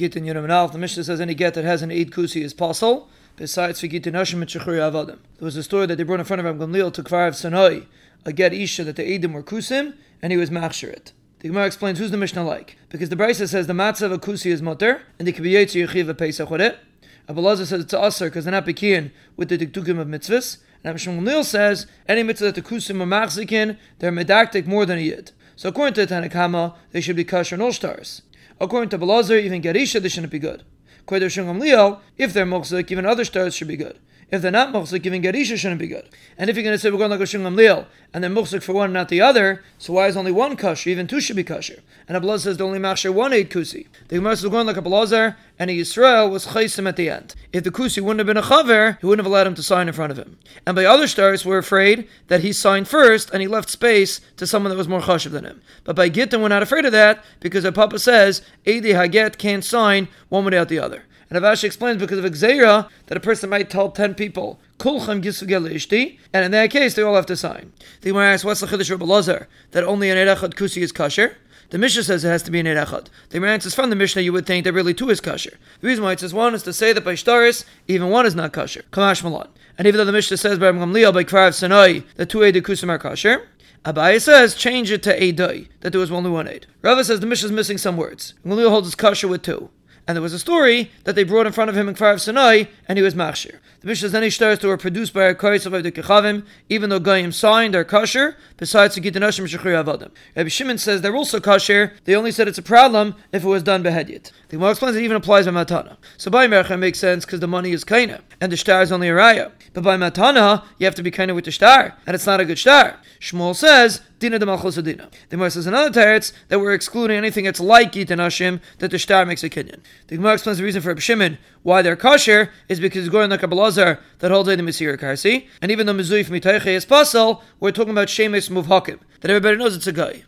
Git in Yerim Alf, the Mishnah says any get that has an Eid Kusi is possible. Besides for Git in Nashim and Shechuri Avadim. There was a story that they brought in front of Ram Gamliel to Kvar of Sanoi, a get Isha that the Eidim were Kusim, and he was Machshirit. The Gemara explains who's the Mishnah like. Because the Braisa says the matzah of a kusi is mutter, and the kibiyetzu yechiv a pesach with it. Abelazar says it's aser because they're not bekian with the dikdukim of mitzvahs. And Abishon says any mitzvah that the kusim are machzikin, they're medactic more than a yid. So according to the Tanna Kamma, they should be kosher and all stars. According to Belazar, even Gerisha, they shouldn't be good. According to Shungam if they're mochzik, even other stars should be good. If they're not muhsik, giving gerisha shouldn't be good. And if you're going to say we're going like a shungam leil, and then muhsik for one and not the other, so why is only one kosher? Even two should be kosher. And a says the only machsher one ate kusi. The Gemara says going like a blazer, and a Yisrael was chaysim at the end. If the kusi wouldn't have been a chaver, he wouldn't have allowed him to sign in front of him. And by other stars, we're afraid that he signed first and he left space to someone that was more chashiv than him. But by gittin, we're not afraid of that because the Papa says, Edi Haget can't sign one without the other. And Avashi explains because of Xera that a person might tell 10 people, Kulchem ishti, and in that case, they all have to sign. The Gemara asks, what's the Chiddush Rabbi Lazar? That only an Erechad Kusi is kosher? The Mishnah says it has to be an Erechad. The Gemara answers from the Mishnah, you would think that really two is kosher. The reason why it says one is to say that by Shtaris, even one is not kosher. Kamashma Lan. And even though the Mishnah says by Gamliel, by Kvarav Sanoi, that two Eid Kusim are kosher, Abaye says change it to Eidai, that there was only one Eid. Rava says the Mishnah is missing some words. Gamliel holds his kosher with two. And there was a story that they brought in front of him in Kfar of Sinai, and he was machshir. The Mishnah says any that were produced by our Kais of the Kechavim, even though Goyim signed, are kosher, besides the Gitanashim Shechri Avadim. Rabbi Shimon says they're also kosher, they only said it's a problem if it was done behedyet. The Gemara explains it even applies by Matana. So by Mercha makes sense because the money is kaina, and the star is only a raya. But by Matana, you have to be kaina with the star, and it's not a good star. Shmuel says, Dina de Malchus Dina. The Gemara says another teretz that we're excluding anything that's like Gitanashim, that the star makes a kinyan. The Gemara explains the reason for Shimon why they're kosher is because going like a Belazar that holds the Mesir Karsi, and even though Mizui from is puzzle, we're talking about Shemes Muvhakim, that everybody knows it's a guy.